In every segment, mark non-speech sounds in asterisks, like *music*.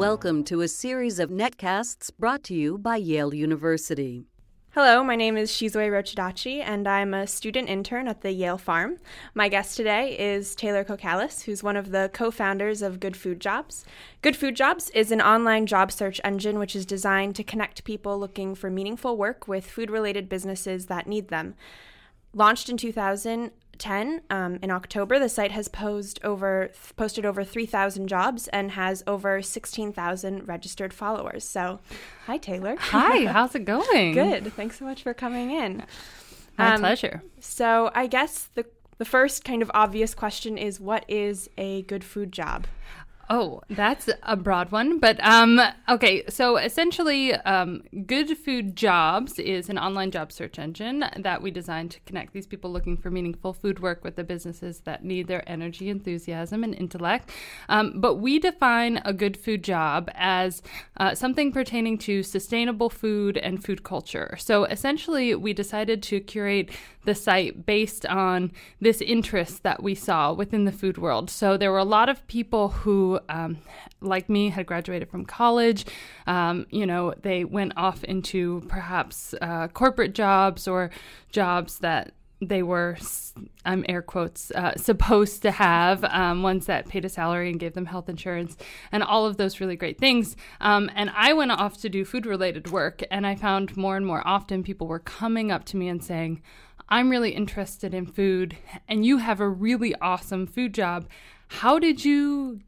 Welcome to a series of netcasts brought to you by Yale University. Hello, my name is Shizue Rochidachi, and I'm a student intern at the Yale Farm. My guest today is Taylor Cocalis, who's one of the co founders of Good Food Jobs. Good Food Jobs is an online job search engine which is designed to connect people looking for meaningful work with food related businesses that need them. Launched in 2000, 10 um, in October, the site has posted over posted over 3,000 jobs and has over 16,000 registered followers. So, hi Taylor. *laughs* Hi, how's it going? Good. Thanks so much for coming in. My um, pleasure. So, I guess the the first kind of obvious question is what is a good food job? Oh, that's a broad one. But um, okay, so essentially, um, Good Food Jobs is an online job search engine that we designed to connect these people looking for meaningful food work with the businesses that need their energy, enthusiasm, and intellect. Um, but we define a good food job as uh, something pertaining to sustainable food and food culture. So essentially, we decided to curate the site based on this interest that we saw within the food world. So there were a lot of people who, um, like me, had graduated from college. Um, you know, they went off into perhaps uh, corporate jobs or jobs that they were, I'm air quotes, uh, supposed to have, um, ones that paid a salary and gave them health insurance and all of those really great things. Um, and I went off to do food related work, and I found more and more often people were coming up to me and saying, I'm really interested in food and you have a really awesome food job. How did you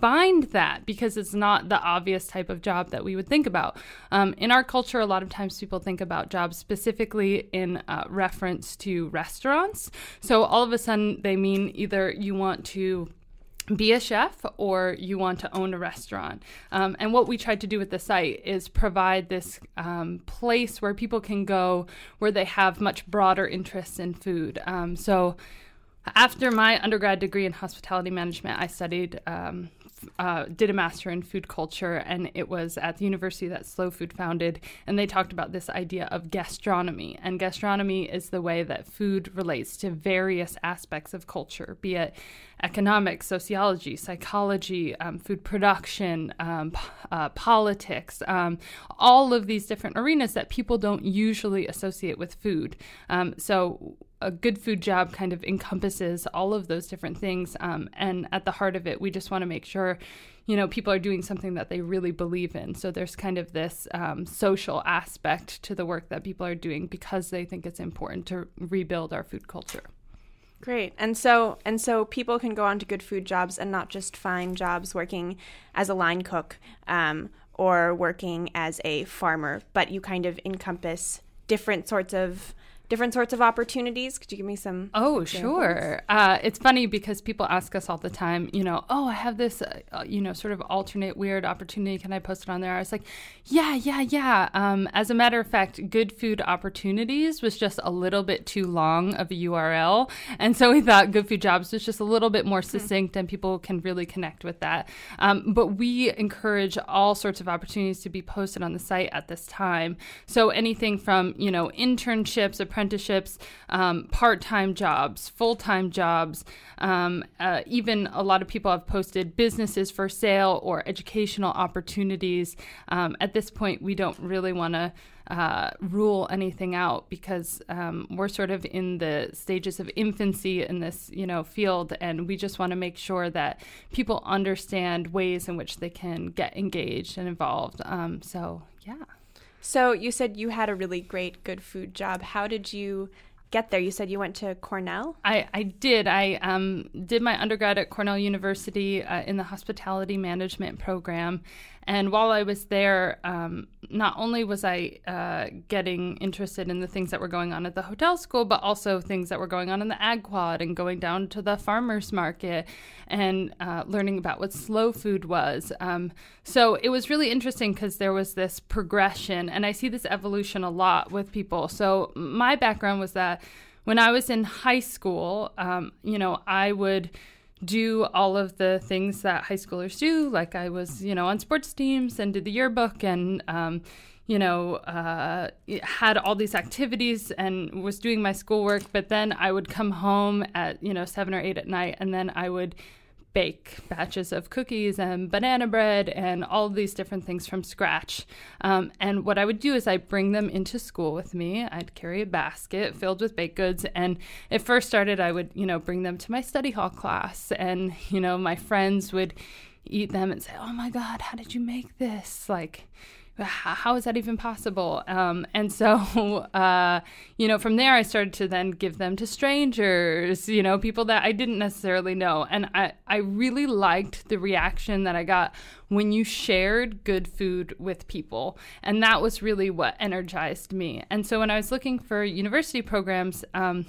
find that? Because it's not the obvious type of job that we would think about. Um, in our culture, a lot of times people think about jobs specifically in uh, reference to restaurants. So all of a sudden, they mean either you want to be a chef or you want to own a restaurant. Um, and what we tried to do with the site is provide this um, place where people can go where they have much broader interests in food. Um, so after my undergrad degree in hospitality management, I studied um, uh, did a master in food culture, and it was at the university that Slow Food founded. And they talked about this idea of gastronomy. And gastronomy is the way that food relates to various aspects of culture, be it economics, sociology, psychology, um, food production, um, uh, politics, um, all of these different arenas that people don't usually associate with food. Um, so a good food job kind of encompasses all of those different things. Um, and at the heart of it, we just want to make sure, you know, people are doing something that they really believe in. So there's kind of this um, social aspect to the work that people are doing because they think it's important to rebuild our food culture. Great. And so and so people can go on to good food jobs and not just find jobs working as a line cook um, or working as a farmer, but you kind of encompass different sorts of different sorts of opportunities? Could you give me some? Oh, examples? sure. Uh, it's funny because people ask us all the time, you know, oh, I have this, uh, uh, you know, sort of alternate weird opportunity. Can I post it on there? I was like, yeah, yeah, yeah. Um, as a matter of fact, Good Food Opportunities was just a little bit too long of a URL. And so we thought Good Food Jobs was just a little bit more hmm. succinct mm-hmm. and people can really connect with that. Um, but we encourage all sorts of opportunities to be posted on the site at this time. So anything from, you know, internships, apprenticeships, um, part time jobs, full time jobs. Um, uh, even a lot of people have posted businesses for sale or educational opportunities. Um, at this point, we don't really want to. Uh, rule anything out because um, we're sort of in the stages of infancy in this you know field and we just want to make sure that people understand ways in which they can get engaged and involved um, so yeah so you said you had a really great good food job. How did you get there? You said you went to Cornell. I, I did. I um, did my undergrad at Cornell University uh, in the hospitality management program, and while I was there, um, not only was I uh, getting interested in the things that were going on at the hotel school, but also things that were going on in the ag quad and going down to the farmers market and uh, learning about what slow food was. Um, so it was really interesting because there was this progression, and I see this evolution a lot with people. So my background was that when I was in high school, um, you know, I would do all of the things that high schoolers do. Like I was, you know, on sports teams and did the yearbook and, um, you know, uh, had all these activities and was doing my schoolwork. But then I would come home at, you know, seven or eight at night and then I would bake batches of cookies and banana bread and all these different things from scratch. Um, and what I would do is I'd bring them into school with me. I'd carry a basket filled with baked goods. And it first started, I would, you know, bring them to my study hall class. And, you know, my friends would eat them and say, oh my God, how did you make this? Like, how is that even possible? Um, and so, *laughs* uh, you know, from there, I started to then give them to strangers, you know, people that I didn't necessarily know. And I, I really liked the reaction that I got when you shared good food with people. And that was really what energized me. And so when I was looking for university programs, um,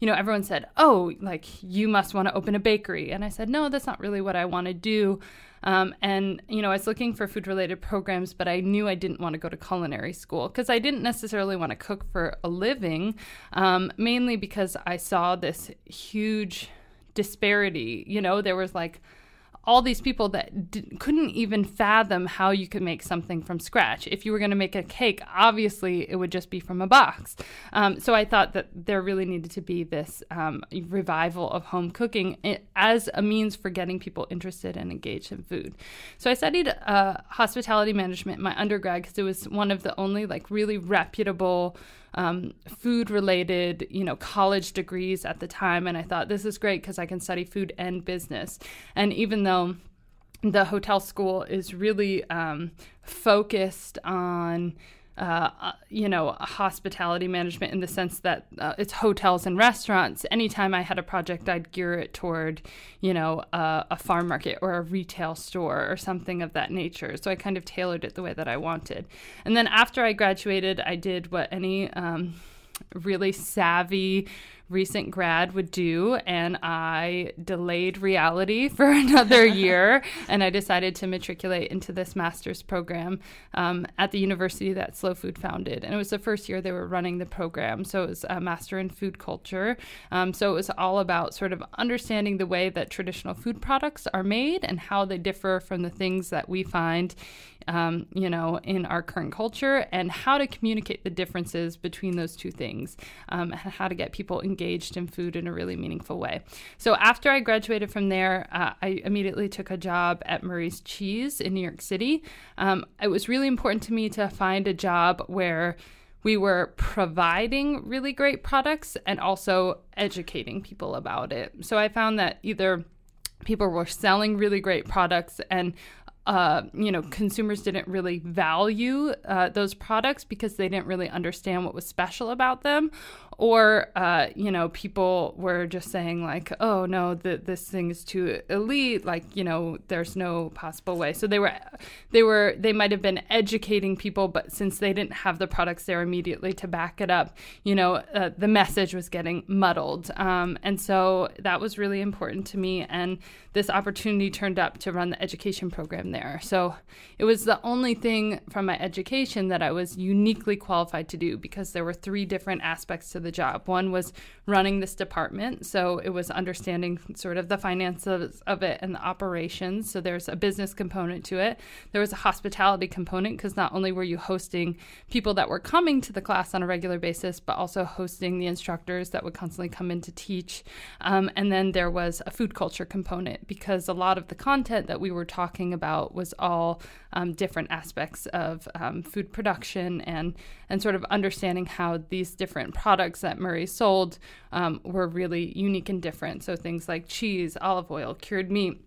you know, everyone said, oh, like you must want to open a bakery. And I said, no, that's not really what I want to do. Um, and, you know, I was looking for food related programs, but I knew I didn't want to go to culinary school because I didn't necessarily want to cook for a living, um, mainly because I saw this huge disparity. You know, there was like, all these people that d- couldn't even fathom how you could make something from scratch. If you were going to make a cake, obviously it would just be from a box. Um, so I thought that there really needed to be this um, revival of home cooking as a means for getting people interested and engaged in food. So I studied uh, hospitality management in my undergrad because it was one of the only like really reputable um, food related, you know, college degrees at the time. And I thought this is great because I can study food and business. And even though the hotel school is really um, focused on uh, uh, you know, hospitality management in the sense that uh, it's hotels and restaurants. Anytime I had a project, I'd gear it toward, you know, uh, a farm market or a retail store or something of that nature. So I kind of tailored it the way that I wanted. And then after I graduated, I did what any um, really savvy recent grad would do and I delayed reality *laughs* for another *laughs* year and I decided to matriculate into this master's program um, at the university that Slow Food founded. And it was the first year they were running the program so it was a master in food culture. Um, so it was all about sort of understanding the way that traditional food products are made and how they differ from the things that we find um, you know, in our current culture, and how to communicate the differences between those two things, um, and how to get people engaged in food in a really meaningful way. So after I graduated from there, uh, I immediately took a job at Murray's Cheese in New York City. Um, it was really important to me to find a job where we were providing really great products and also educating people about it. So I found that either people were selling really great products and uh, you know, consumers didn't really value uh, those products because they didn't really understand what was special about them, or uh, you know people were just saying like oh no this thing is too elite like you know there's no possible way. So they were they were they might have been educating people but since they didn't have the products there immediately to back it up you know uh, the message was getting muddled. Um, and so that was really important to me and this opportunity turned up to run the education program there. So it was the only thing from my education that i was uniquely qualified to do because there were three different aspects to the the job. One was running this department, so it was understanding sort of the finances of it and the operations. So there's a business component to it. There was a hospitality component because not only were you hosting people that were coming to the class on a regular basis, but also hosting the instructors that would constantly come in to teach. Um, and then there was a food culture component because a lot of the content that we were talking about was all um, different aspects of um, food production and and sort of understanding how these different products that Murray sold um, were really unique and different. So things like cheese, olive oil, cured meat,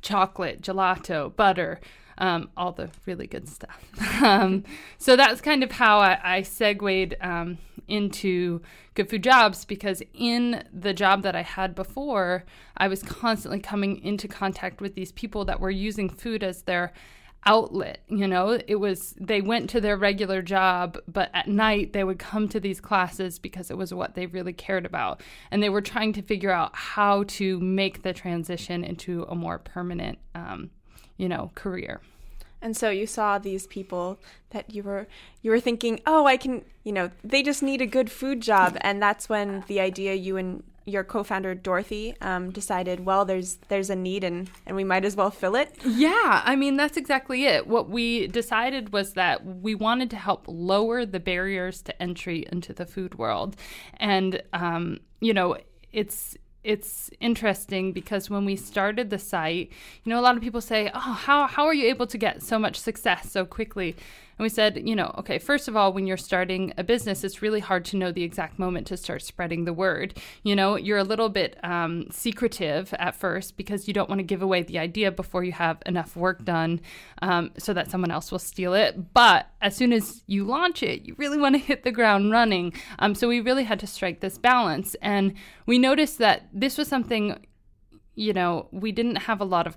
chocolate, gelato, butter. Um, all the really good stuff. *laughs* um, so that's kind of how I, I segued um, into Good Food Jobs because in the job that I had before, I was constantly coming into contact with these people that were using food as their outlet you know? It was they went to their regular job but at night they would come to these classes because it was what they really cared about. And they were trying to figure out how to make the transition into a more permanent um, you know career. And so you saw these people that you were you were thinking oh i can you know they just need a good food job. And that's when the idea you and your co-founder Dorothy um, decided, well, there's there's a need and and we might as well fill it. Yeah, I mean that's exactly it. What we decided was that we wanted to help lower the barriers to entry into the food world, and um, you know it's it's interesting because when we started the site, you know, a lot of people say, "Oh, how how are you able to get so much success so quickly?" And we said, you know, okay, first of all, when you're starting a business, it's really hard to know the exact moment to start spreading the word. You know, you're a little bit um, secretive at first because you don't want to give away the idea before you have enough work done um, so that someone else will steal it. But as soon as you launch it, you really want to hit the ground running. Um, so we really had to strike this balance. And we noticed that this was something, you know, we didn't have a lot of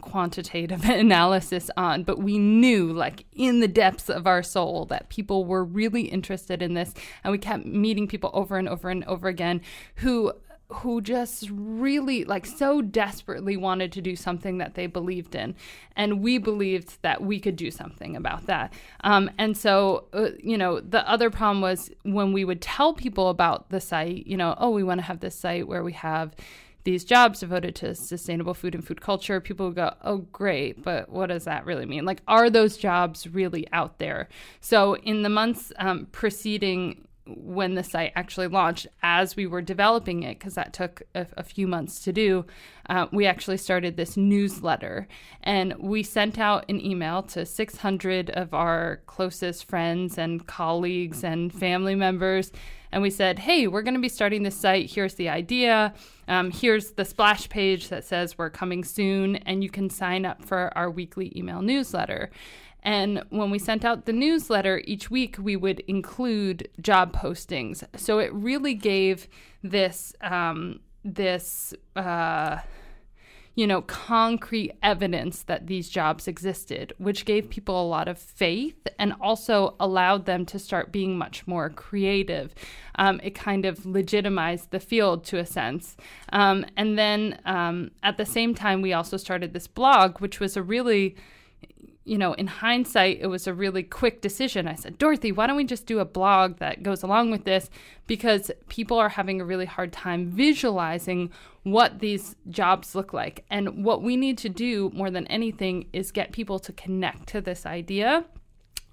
quantitative *laughs* analysis on, but we knew, like in the depths of our soul, that people were really interested in this, and we kept meeting people over and over and over again who who just really like so desperately wanted to do something that they believed in and we believed that we could do something about that. Um, and so uh, you know the other problem was when we would tell people about the site you know oh we want to have this site where we have these jobs devoted to sustainable food and food culture, people go, oh, great, but what does that really mean? Like, are those jobs really out there? So, in the months um, preceding when the site actually launched, as we were developing it, because that took a, a, few months to do, uh, we actually started this newsletter. And we sent out an email to 600 of our closest friends and colleagues and family members and we said, hey, we're going to be starting this site. Here's the idea. Um, here's the splash page that says we're coming soon, and you can sign up for our weekly email newsletter. And when we sent out the newsletter each week, we would include job postings. So it really gave this um, this. Uh, you know, concrete evidence that these jobs existed, which gave people a lot of faith and also allowed them to start being much more creative. Um, it kind of legitimized the field to a sense. Um, and then um, at the same time, we also started this blog, which was a really you know, in hindsight, it was a really quick decision. I said, Dorothy, why don't we just do a blog that goes along with this? Because people are having a really hard time visualizing what these jobs look like. And what we need to do more than anything is get people to connect to this idea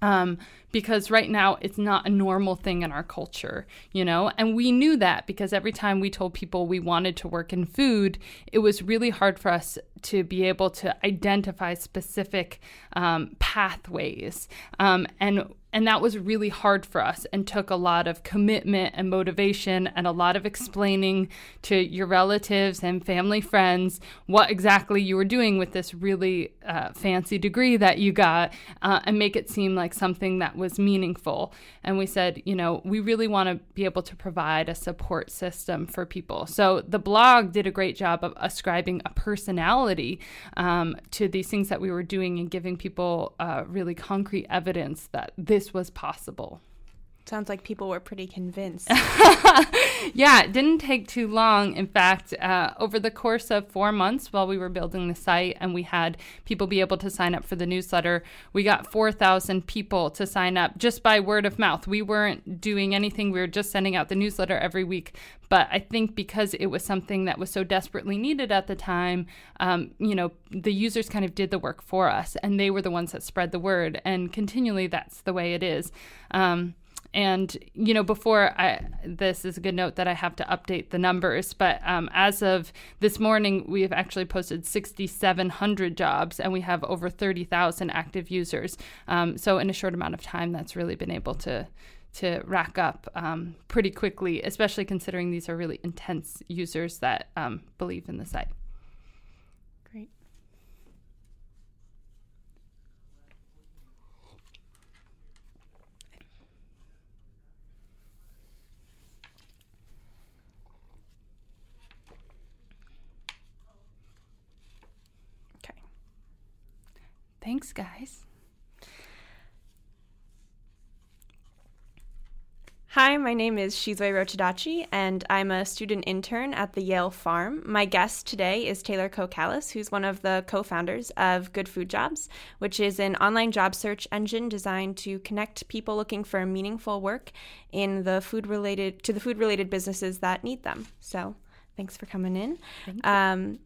um, because right now it's not a normal thing in our culture, you know? And we knew that because every time we told people we wanted to work in food, it was really hard for us to be able to identify specific um, pathways. Um, and and that was really hard for us and took a lot of commitment and motivation and a lot of explaining to your relatives and family friends what exactly you were doing with this really uh, fancy degree that you got uh, and make it seem like something that was meaningful. And we said, you know, we really want to be able to provide a support system for people. So the blog did a great job of ascribing a personality um, to these things that we were doing and giving people uh, really concrete evidence that this this was possible. Sounds like people were pretty convinced. *laughs* yeah, it didn't take too long. In fact, uh, over the course of four months while we were building the site and we had people be able to sign up for the newsletter, we got 4,000 people to sign up just by word of mouth. We weren't doing anything, we were just sending out the newsletter every week. But I think because it was something that was so desperately needed at the time, um, you know, the users kind of did the work for us and they were the ones that spread the word. And continually, that's the way it is. Um, and you know, before I, this is a good note that I have to update the numbers. But um, as of this morning, we have actually posted 6,700 jobs, and we have over 30,000 active users. Um, so in a short amount of time, that's really been able to to rack up um, pretty quickly, especially considering these are really intense users that um, believe in the site. Thanks, guys. Hi, my name is Shizue Rochidachi, and I'm a student intern at the Yale Farm. My guest today is Taylor Cocalis, who's one of the co founders of Good Food Jobs, which is an online job search engine designed to connect people looking for meaningful work in the food related to the food related businesses that need them. So, thanks for coming in. Um,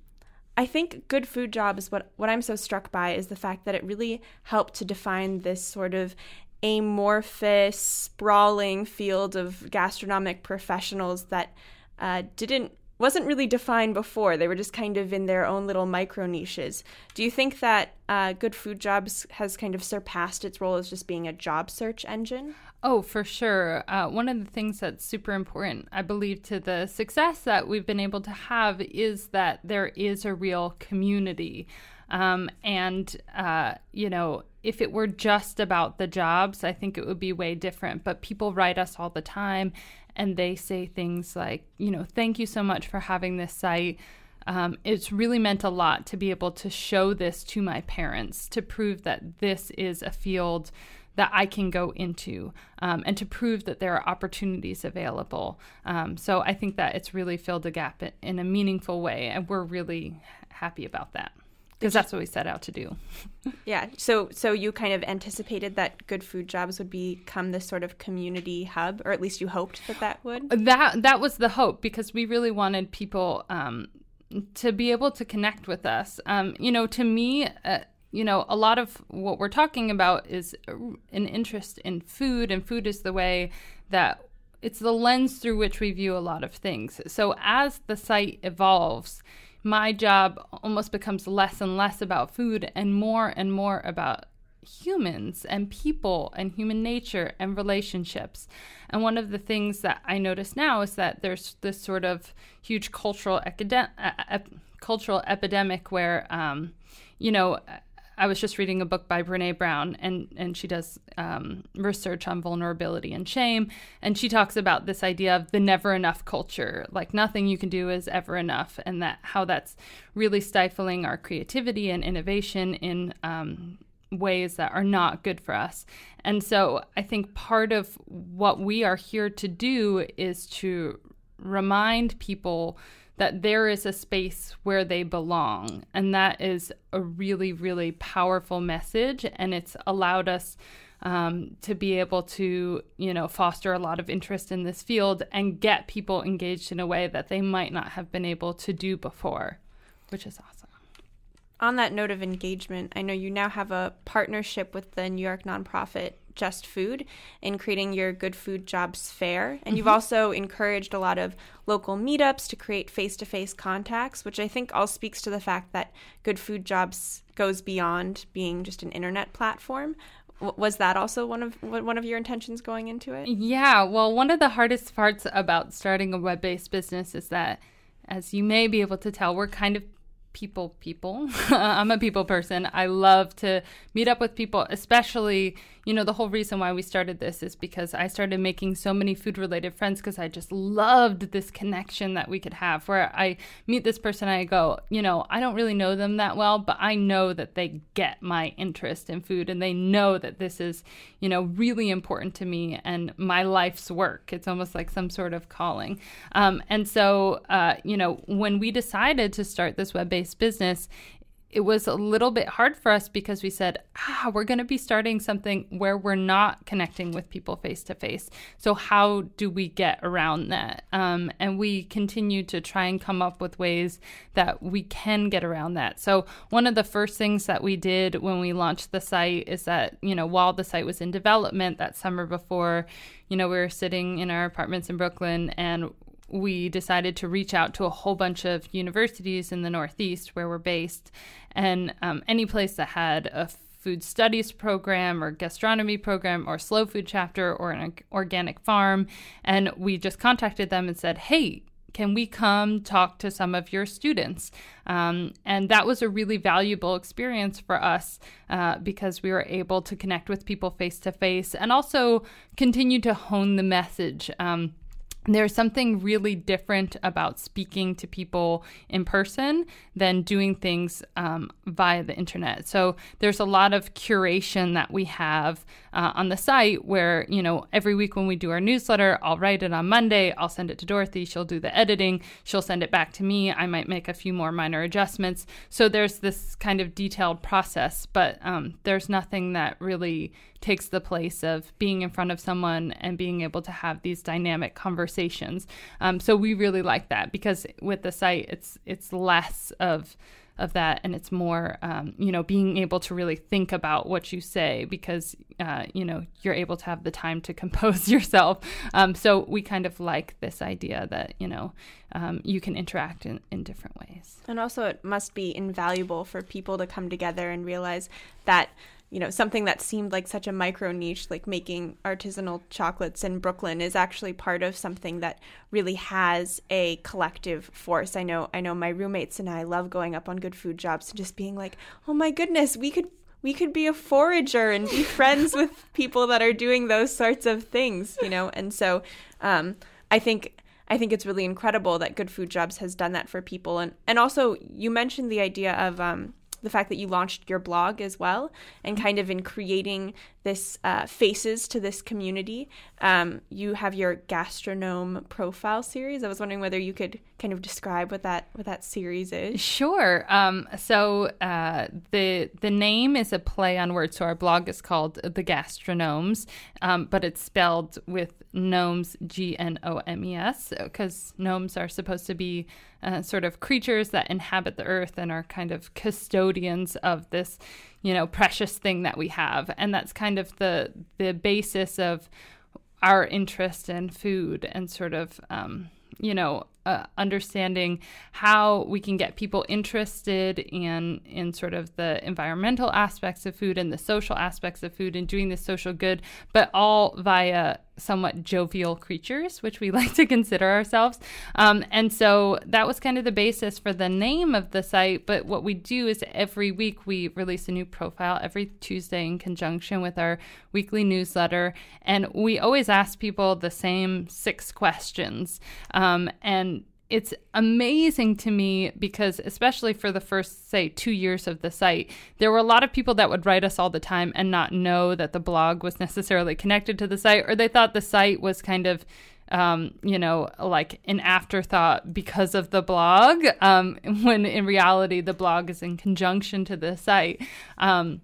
I think good food jobs what what I'm so struck by is the fact that it really helped to define this sort of amorphous, sprawling field of gastronomic professionals that uh, didn't wasn't really defined before. They were just kind of in their own little micro niches. Do you think that uh, Good Food Jobs has kind of surpassed its role as just being a job search engine? Oh, for sure. Uh, one of the things that's super important, I believe, to the success that we've been able to have is that there is a real community. Um, and, uh, you know, if it were just about the jobs, I think it would be way different. But people write us all the time and they say things like, you know, thank you so much for having this site. Um, it's really meant a lot to be able to show this to my parents to prove that this is a field that I can go into um, and to prove that there are opportunities available. Um, so I think that it's really filled a gap in a meaningful way, and we're really happy about that because that's what we set out to do. *laughs* yeah. So so you kind of anticipated that Good Food Jobs would become this sort of community hub, or at least you hoped that that would. That that was the hope because we really wanted people um, to be able to connect with us. Um, you know, to me. Uh, you know, a lot of what we're talking about is an interest in food, and food is the way that it's the lens through which we view a lot of things. So as the site evolves, my job almost becomes less and less about food and more and more about humans and people and human nature and relationships. And one of the things that I notice now is that there's this sort of huge cultural academic, cultural epidemic where, um, you know, I was just reading a book by Brene Brown, and and she does um, research on vulnerability and shame, and she talks about this idea of the never enough culture, like nothing you can do is ever enough, and that how that's really stifling our creativity and innovation in um, ways that are not good for us. And so I think part of what we are here to do is to remind people that there is a space where they belong. And that is a really, really powerful message. And it's allowed us um, to be able to, you know, foster a lot of interest in this field and get people engaged in a way that they might not have been able to do before, which is awesome. On that note of engagement, I know you now have a partnership with the New York nonprofit just food in creating your good food jobs fair and mm-hmm. you've also encouraged a lot of local meetups to create face-to-face contacts which i think all speaks to the fact that good food jobs goes beyond being just an internet platform was that also one of one of your intentions going into it yeah well one of the hardest parts about starting a web-based business is that as you may be able to tell we're kind of people people. *laughs* I'm a people person. I love to meet up with people, especially, you know, the whole reason why we started this is because I started making so many food related friends because I just loved this connection that we could have where I meet this person I go, you know, I don't really know them that well, but I know that they get my interest in food and they know that this is, you know, really important to me and my life's work. It's almost like some sort of calling. Um, and so, uh, you know, when we decided to start this web based business, it was a little bit hard for us because we said, ah, we're going to be starting something where we're not connecting with people face to face. So, how do we get around that? Um, and we continue to try and come up with ways that we can get around that. So, one of the first things that we did when we launched the site is that, you know, while the site was in development that summer before, you know, we were sitting in our apartments in Brooklyn and we decided to reach out to a whole bunch of universities in the Northeast where we're based, and um, any place that had a food studies program or gastronomy program or slow food chapter or an organic farm. And we just contacted them and said, hey, can we come talk to some of your students? Um, and that was a really valuable experience for us uh, because we were able to connect with people face to face and also continue to hone the message. Um, there's something really different about speaking to people in person than doing things um, via the internet. So there's a lot of curation that we have uh, on the site where, you know, every week when we do our newsletter, I'll write it on Monday, I'll send it to Dorothy, she'll do the editing, she'll send it back to me. I might make a few more minor adjustments. So there's this kind of detailed process, but um, there's nothing that really takes the place of being in front of someone and being able to have these dynamic conversations. Um, so we really like that because with the site, it's it's less of of that, and it's more, um, you know, being able to really think about what you say because, uh, you know, you're able to have the time to *laughs* compose yourself. Um, so we kind of like this idea that, you know, um, you can interact in, in different ways. And also, it must be invaluable for people to come together and realize that you know something that seemed like such a micro niche like making artisanal chocolates in Brooklyn is actually part of something that really has a collective force. I know I know my roommates and I love going up on good food jobs and just being like, "Oh my goodness, we could we could be a forager and be *laughs* friends with people that are doing those sorts of things, you know?" And so um, I think I think it's really incredible that Good Food Jobs has done that for people and and also you mentioned the idea of um, the fact that you launched your blog as well, and kind of in creating this uh, faces to this community. Um, you have your gastronome profile series. I was wondering whether you could kind of describe what that what that series is. Sure. Um, so uh, the the name is a play on words. So our blog is called the Gastronomes, um, but it's spelled with gnomes, G N O M E S, because gnomes are supposed to be uh, sort of creatures that inhabit the earth and are kind of custodians of this, you know, precious thing that we have, and that's kind of the the basis of our interest in food and sort of, um, you know, uh, understanding how we can get people interested in in sort of the environmental aspects of food and the social aspects of food and doing the social good, but all via somewhat jovial creatures, which we *laughs* like to consider ourselves. Um, and so that was kind of the basis for the name of the site. But what we do is every week we release a new profile every Tuesday in conjunction with our weekly newsletter. And we always ask people the same six questions. Um, and it's amazing to me because especially for the first say 2 years of the site there were a lot of people that would write us all the time and not know that the blog was necessarily connected to the site or they thought the site was kind of um, you know, like an afterthought because of the blog, um, *laughs* when in reality the blog is in conjunction to the site. Um,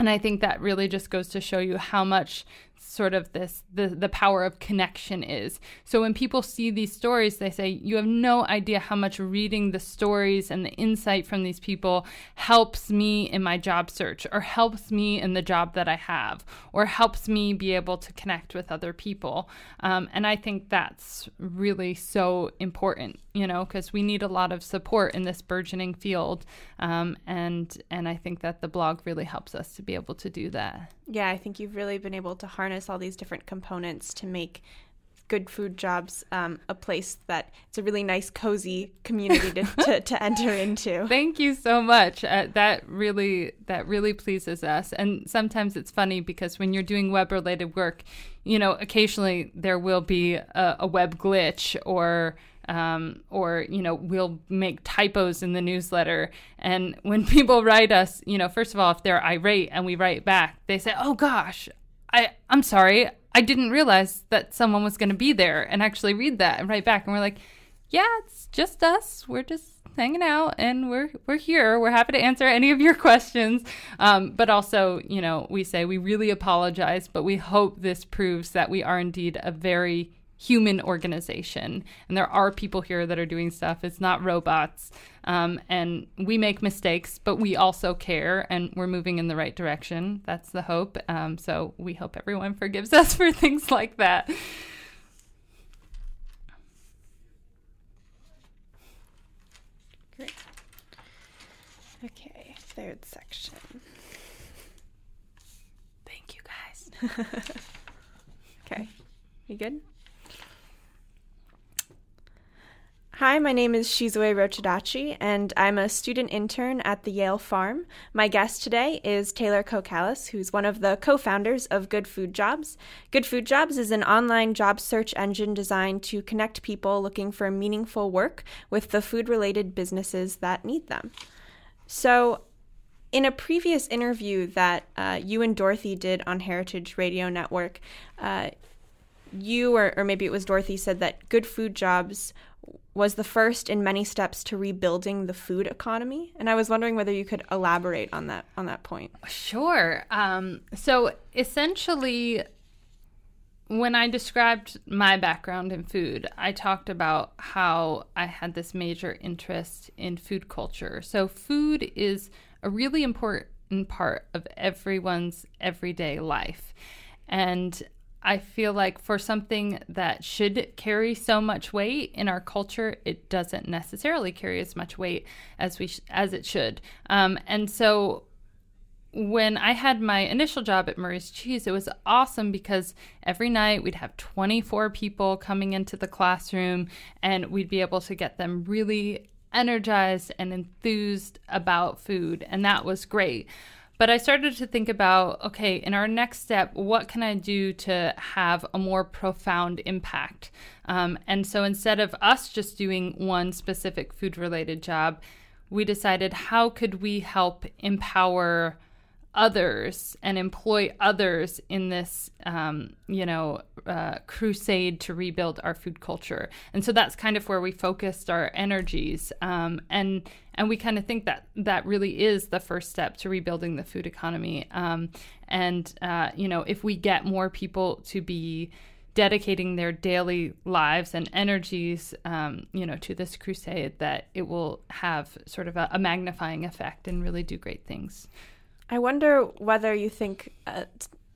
and I think that really just goes to show you how much sort of this the the power of connection is. So when people see these stories, they say you have no idea how much reading the stories and the insight from these people helps me in my job search or helps me in the job that I have or helps me be able to connect with other people. Um, and I think that's really so important, you know, because we need a lot of support in this burgeoning field. Um, and and I think that the blog really helps us to be able to do that. Yeah, I think you've really been able to harness all these different components to make good food jobs um, a place that it's a really nice cozy community to, to, *laughs* to enter into. Thank you so much. Uh, that really that really pleases us. And sometimes it's funny because when you're doing web related work you know occasionally there will be a, a web glitch or um, or you know we'll make typos in the newsletter. And when *laughs* people write us you know first of all if they're irate and we write back they say oh gosh I I'm sorry. I didn't realize that someone was going to be there and actually read that and write back. And we're like, yeah, it's just us. We're just hanging out and we're we're here. We're happy to answer any of your *laughs* questions. Um, but also, you know, we say we really apologize, but we hope this proves that we are indeed a very human organization. And there are people here that are doing stuff. It's not robots. Um, and we make mistakes, but we also care and we're moving in the right direction. That's the hope. Um, so we hope everyone forgives us *laughs* for things like that. Great. Okay, third section. Thank you guys. *laughs* okay, you good? Hi, my name is Shizue Rochidachi, and I'm a student intern at the Yale Farm. My guest today is Taylor Cocalis, who's one of the co founders of Good Food Jobs. Good Food Jobs is an online job search engine designed to connect people looking for meaningful work with the food related businesses that need them. So, in a previous interview that uh, you and Dorothy did on Heritage Radio Network, uh, you or, or maybe it was Dorothy said that Good Food Jobs was the first in many steps to rebuilding the food economy and i was wondering whether you could elaborate on that on that point sure um, so essentially when I described my background in food, I talked about how I had this major interest in food culture. So, food is a really important part of everyone's everyday life. And I feel like for something that should carry so much weight in our culture, it doesn't necessarily carry as much weight as we sh- as it should. Um, and so when I had my initial job at Murray's Cheese, it was awesome because every night we'd have 24 people coming into the classroom and we'd be able to get them really energized and enthused about food. And that was great. But I started to think about okay, in our next step, what can I do to have a more profound impact? Um, and so instead of us just doing one specific food related job, we decided how could we help empower others and employ others in this, um, you know, uh, crusade to rebuild our food culture. And so that's kind of where we focused our energies. Um, and and we kind of think that that really is the first step to rebuilding the food economy. Um, and uh, you know, if we get more people to be dedicating their daily lives and energies, um, you know, to this crusade, that it will have sort of a, a magnifying effect and really do great things. I wonder whether you think uh,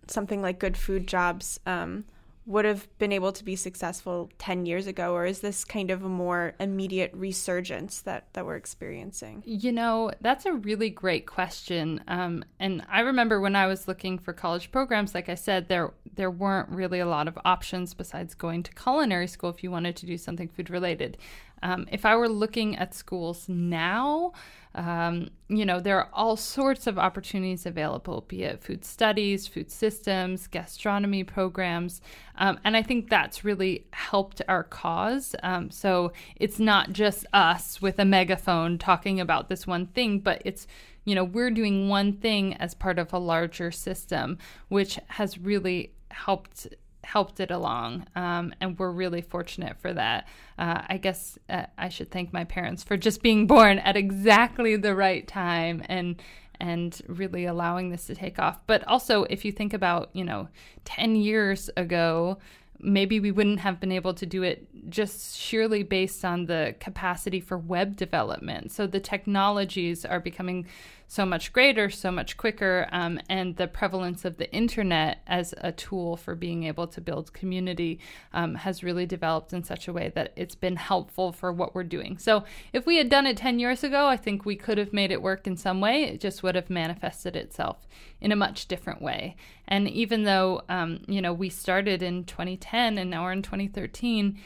something like Good Food Jobs um, would have been able to be successful 10 years ago, or is this kind of a more immediate resurgence that, that we're experiencing? You know, that's a really great question. Um, and I remember when I was looking for college programs, like I said, there there weren't really a lot of options besides going to culinary school if you wanted to do something food related. Um, if I were looking at schools now, um, you know, there are all sorts of opportunities available, be it food studies, food systems, gastronomy programs. Um, and I think that's really helped our cause. Um, so it's not just us with a megaphone talking about this one thing, but it's you know, we're doing one thing as part of a larger system, which has really helped helped it along, um, and we're really fortunate for that. Uh, I guess uh, I should thank my parents for just being born at exactly the right time and and really allowing this to take off. But also, if you think about, you know, 10 years ago, maybe we wouldn't have been able to do it just sheerly based on the capacity for web development. So the technologies are becoming so much greater, so much quicker, um, and the prevalence of the internet as a tool for being able to build community um, has really developed in such a way that it's been helpful for what we're doing. So if we had done it 10 years ago, I think we could have made it work in some way. It just would have manifested itself in a much different way. And even though, um, you know, we started in 2010 and now we're in 2013,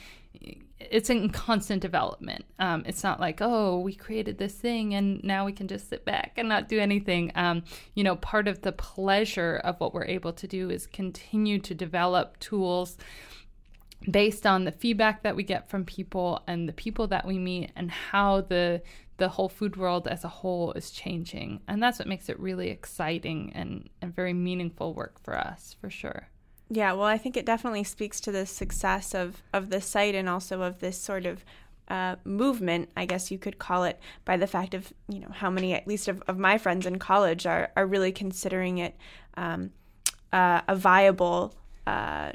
it's in constant development. Um, it's not like, oh, we created this thing and now we can just sit back and not do anything. Um, you know, part of the pleasure of what we're able to do is continue to develop tools based on the feedback that we get from people and the people that we meet and how the the whole food world as a whole is changing. And that's what makes it really exciting and, and very meaningful work for us, for sure. Yeah, well, I think it definitely speaks to the success of, of the site and also of this sort of uh, movement, I guess you could call it, by the fact of you know how many, at least of, of my friends in college, are are really considering it um, uh, a viable uh,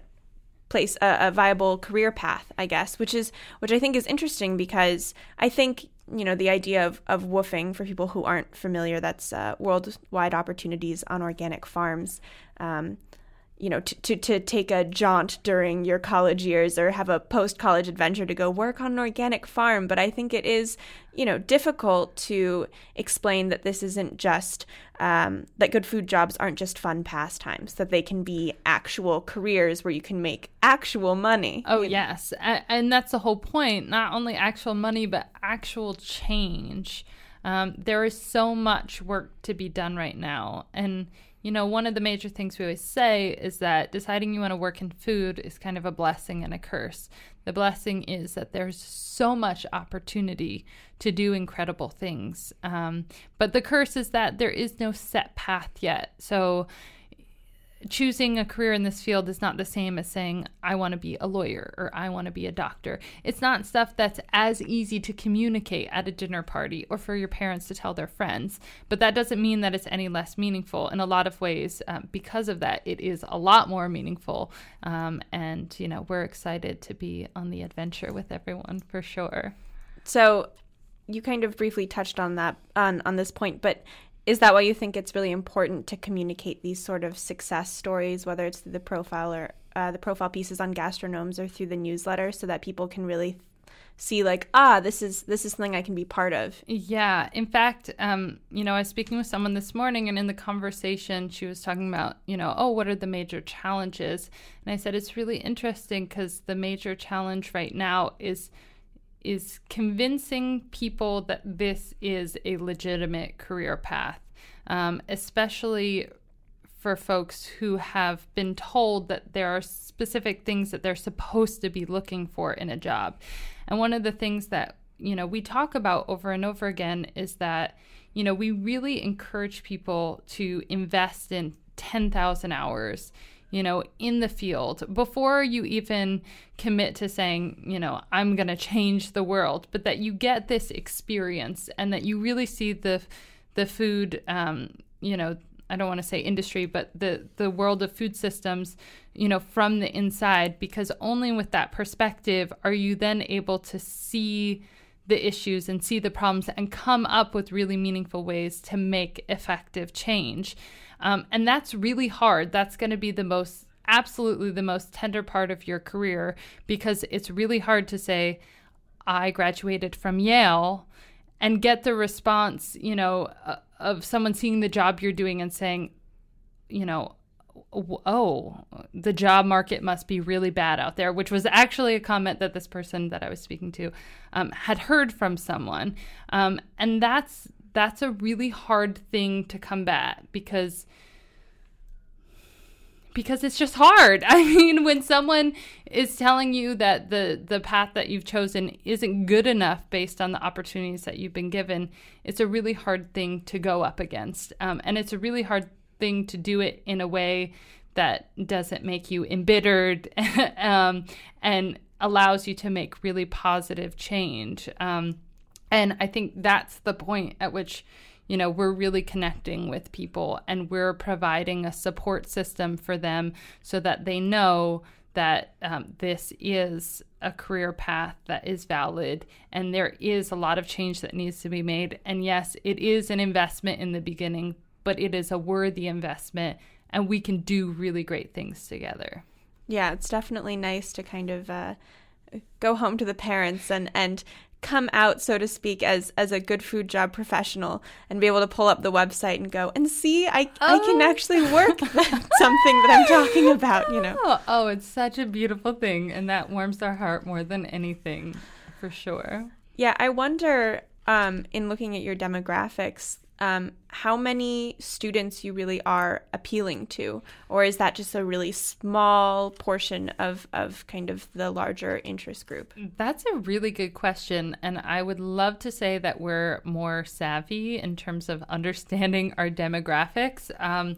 place, a, a, viable career path, I guess, which is which I think is interesting because I think you know the idea of of WWOOFing for people who aren't familiar, that's uh, worldwide opportunities on organic farms. Um, you know, to, to, to take a jaunt during your college years or have a post college adventure to go work on an organic farm. But I think it is, you know, difficult to explain that this isn't just, um, that good food jobs aren't just fun pastimes, that they can be actual careers where you can make actual money. Oh, yes. And that's the whole point. Not only actual money, but actual change. Um, there is so much work to be done right now. And, you know, one of the major things we always say is that deciding you want to work in food is kind of a blessing and a curse. The blessing is that there's so much opportunity to do incredible things. Um, but the curse is that there is no set path yet. So, choosing a career in this field is not the same as saying, I want to be a lawyer or I want to be a doctor. It's not stuff that's as easy to communicate at a dinner party or for your parents to tell their friends. But that doesn't mean that it's any less meaningful. In a lot of ways, um, because of that, it is a lot more meaningful. Um, and, you know, we're excited to be on the adventure with everyone for sure. So, you kind of briefly touched on that on on this point, but is that why you think it's really important to communicate these sort of success stories, whether it's through the profile or uh, the profile pieces on gastronomes or through the newsletter, so that people can really see like ah this is this is something i can be part of? Yeah. In fact um, you know i was speaking with someone this morning and in the conversation she was talking about you know oh what are the major challenges? And i said it's really interesting because the major challenge right now is is convincing people that this is a legitimate career path, um, especially for folks who have been told that there are specific things that they're supposed to be looking for in a job. And one of the things that you know we talk about over and over again is that you know we really encourage people to invest in 10,000 hours you know, in the field before you even commit to saying, you know, I'm going to change the world, but that you get this experience and that you really see the the food, um, you know, I don't want to say industry, but the the world of food systems, you know, from the inside, because only with that perspective are you then able to see the issues and see the problems and come up with really meaningful ways to make effective change. Um, and that's really hard. That's going to be the most, absolutely the most tender part of your career because it's really hard to say, I graduated from Yale and get the response, you know, uh, of someone seeing the job you're doing and saying, you know, oh, the job market must be really bad out there, which was actually a comment that this person that I was speaking to um, had heard from someone. Um, and that's that's a really hard thing to combat because because it's just hard. *laughs* I mean, when someone is telling you that the the path that you've chosen isn't good enough based on the opportunities that you've been given, it's a really hard thing to go up against, um, and it's a really hard thing to do it in a way that doesn't make you embittered *laughs* um, and allows you to make really positive change. Um, and I think that's the point at which, you know, we're really connecting with people and we're providing a support system for them so that they know that um, this is a career path that is valid and there is a lot of change that needs to be made. And yes, it is an investment in the beginning, but it is a worthy investment and we can do really great things together. Yeah, it's definitely nice to kind of uh, go home to the parents and and come out so to speak as as a good food job professional and be able to pull up the website and go and see i oh. i can oh. actually work *laughs* something that i'm talking about you know oh, oh it's such a beautiful thing and that warms our heart more than anything for sure yeah i wonder um, in looking at your demographics um, how many students you really are appealing to, or is that just a really small portion of, of kind of the larger interest group? That's a really good question. And I would love to say that we're more savvy in terms of understanding our demographics. Um,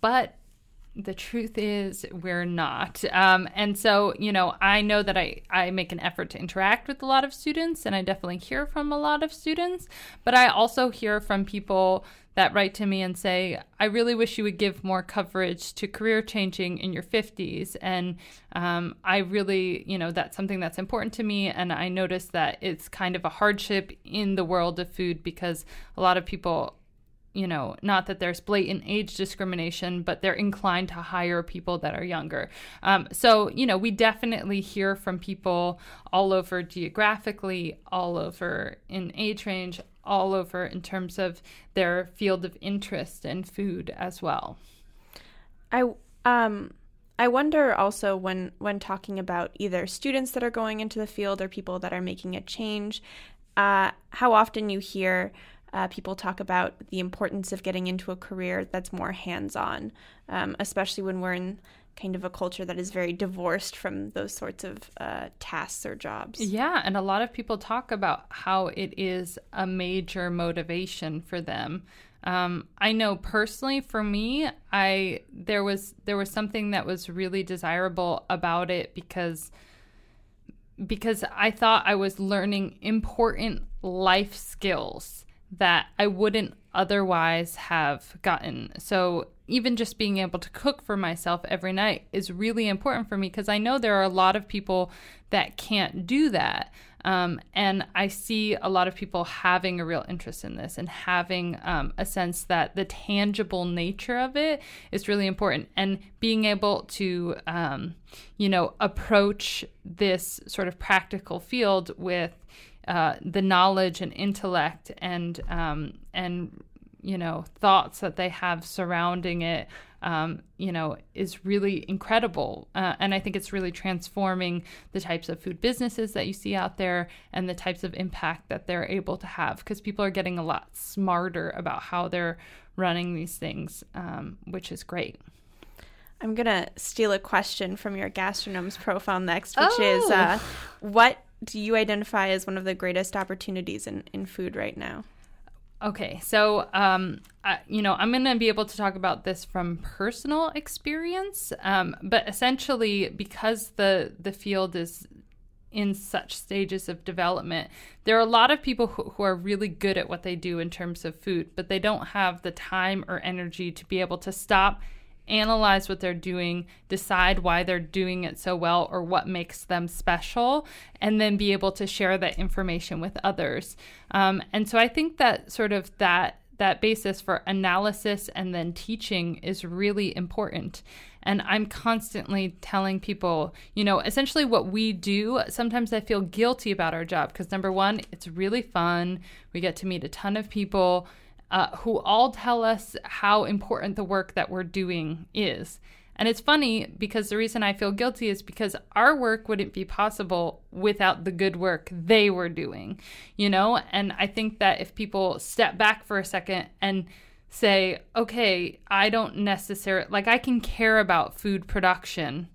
but the truth is we're not. Um, and so you know i know that I, I make an effort to interact with a lot of students and i definitely hear from a lot of students but i also hear from people that write to me and say i really wish you would give more coverage to career changing in your 50s and um, i really you know that's something that's important to me and i notice that it's kind of a hardship in the world of food because a lot of people you know, not that there's blatant age discrimination, but they're inclined to hire people that are younger. Um, so, you know, we definitely hear from people all over geographically, all over in age range, all over in terms of their field of interest and food as well. I um I wonder also when when talking about either students that are going into the field or people that are making a change, uh, how often you hear uh, people talk about the importance of getting into a career that's more hands on, um, especially when we're in kind of a culture that is very divorced from those sorts of uh, tasks or jobs. Yeah, and a lot of people talk about how it is a major motivation for them Um, I know personally for me, I there was there was something that was really desirable about it because because I thought I was learning important life skills that I wouldn't otherwise have gotten. So even just being able to cook for myself every night is really important for me because I know there are a lot of people that can't do that. Um, and I see a lot of people having a real interest in this and having um, a sense that the tangible nature of it is really important. And being able to, um, you know, approach this sort of practical field with uh, the knowledge and intellect and um, and you know thoughts that they have surrounding it um, you know is really incredible uh, and i think it's really transforming the types of food businesses that you see out there and the types of impact that they're able to have because people are getting a lot smarter about how they're running these things um, which is great I'm going to steal a question from your Gastronauts profile next, which oh. is uh, what do you identify as one of the greatest opportunities in, in food right now? Okay, so um, I, you know, I'm going to be able to talk about this from personal experience, um, but essentially, because the the field is in such stages of development, there are a lot of people who, who are really good at what they do in terms of food, but they don't have the time or energy to be able to stop analyze what they're doing, decide why they're doing it so well or what makes them special, and then be able to share that information with others. Um, and so I think that sort of that that basis for analysis and then teaching is really important. And I'm constantly telling people, you know, essentially what we do. Sometimes I feel guilty about our job because number one, it's really fun. We get to meet a ton of people uh, who all tell us how important the work that we're doing is. And it's funny because the reason I feel guilty is because our work wouldn't be possible without the good work they were doing, you know? And I think that if people step back for a second and say, okay, I don't necessarily, like, I can care about food production,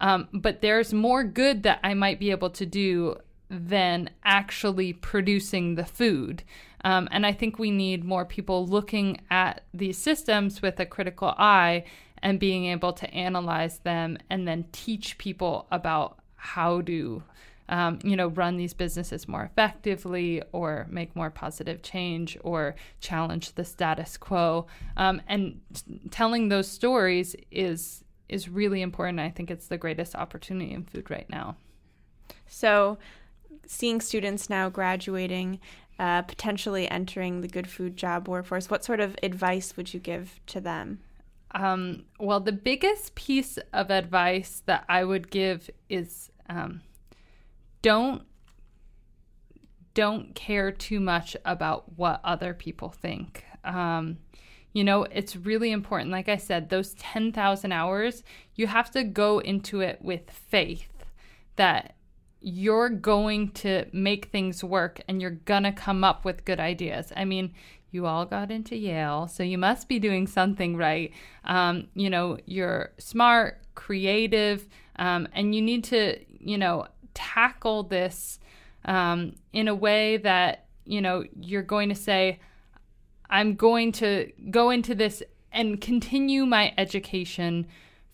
um, but there's more good that I might be able to do than actually producing the food. Um, and I think we need more people looking at these systems with a critical eye and being able to analyze them and then teach people about how to. Um, you know, run these businesses more effectively or make more positive change or challenge the status quo. Um, and telling those stories is is really important. I think it's the greatest opportunity in food right now. So, seeing students now graduating uh, potentially entering the good food job workforce, what sort of advice would you give to them? Um, well, the biggest piece of advice that I would give is um, don't don't care too much about what other people think. Um, you know, it's really important. Like I said, those 10,000 hours, you have to go into it with faith that you're going to make things work and you're going to come up with good ideas. I mean, you all got into Yale, so you must be doing something right. Um, you know, you're smart, creative, um, and you need to, you know, tackle this um, in a way that, you know, you're going to say, I'm going to go into this and continue my education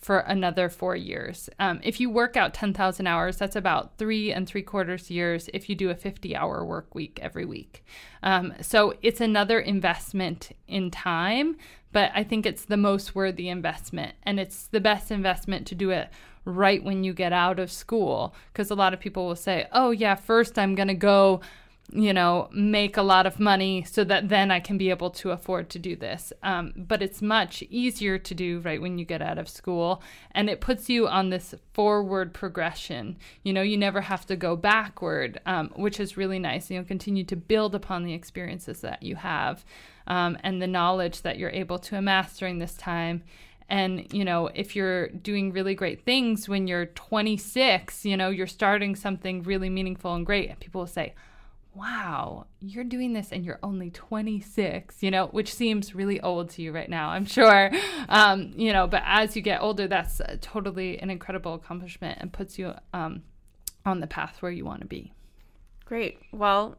for another four years. Um, if you work out 10,000 hours, that's about three and three quarters years if you do a 50 hour work week every week. Um, so it's another investment in time, but I think it's the most worthy investment. And it's the best investment to do it right when you get out of school. Because a lot of people will say, oh, yeah, first I'm going to go you know, make a lot of money so that then I can be able to afford to do this. Um, but it's much easier to do right when you get out of school. And it puts you on this forward progression. You know, you never have to go backward, um, which is really nice. You'll continue to build upon the experiences that you have um, and the knowledge that you're able to amass during this time. And, you know, if you're doing really great things when you're 26, you know, you're starting something really meaningful and great, and people will say, wow, you're doing this and you're only 26, you know, which seems really old to you right now, I'm sure. Um, you know, but as you get older, that's totally an incredible accomplishment and puts you um, on the path where you want to be. Great. Well,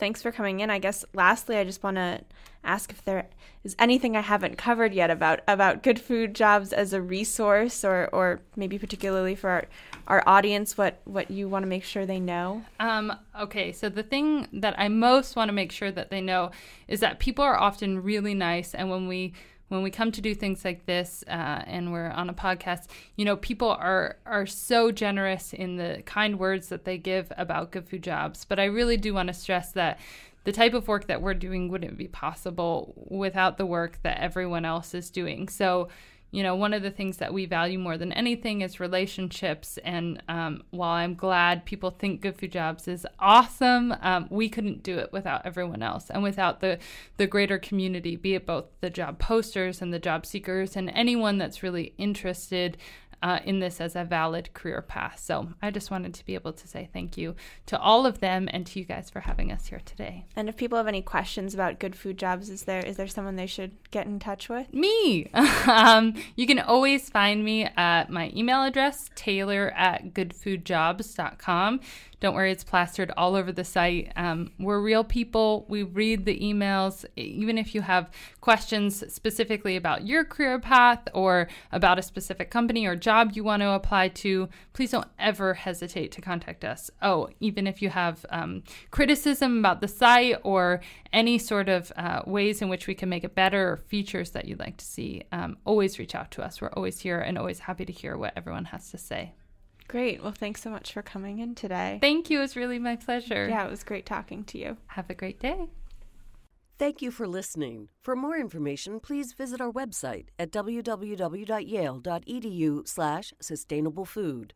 thanks for coming in. I guess lastly, I just want to ask if there is anything I haven't covered yet about about good food jobs as a resource, or or maybe particularly for our, our audience, what what you want to make sure they know. Um, okay, so the thing that I most want to make sure that they know is that people are often really nice, and when we when we come to do things like this uh, and we're on a podcast, you know, people are are so generous in the kind words that they give about food jobs. But I really do want to stress that the type of work that we're doing wouldn't be possible without the work that everyone else is doing. So you know, one of the things that we value more than anything is relationships. And um, while I'm glad people think Good Food Jobs is awesome, um, we couldn't do it without everyone else and without the the greater community, be it both the job posters and the job seekers and anyone that's really interested uh, in this as a valid career path. So I just wanted to be able to say thank you to all of them and to you guys for having us here today. And if people have any questions about good food jobs, is there is there someone they should get in touch with? Me. *laughs* um, you can always find me at my email address, taylor at goodfoodjobs.com. Don't worry, it's plastered all over the site. Um, we're real people. We read the emails. Even if you have questions specifically about your career path or about a specific company or job you want to apply to, please don't ever hesitate to contact us. Oh, even if you have um, criticism about the site or any sort of uh, ways in which we can make it better or features that you'd like to see, um, always reach out to us. We're always here and always happy to hear what everyone has to say. Great. Well, thanks so much for coming in today. Thank you. It was really my pleasure. Yeah, it was great talking to you. Have a great day. Thank you for listening. For more information, please visit our website at www.yale.edu/sustainablefood.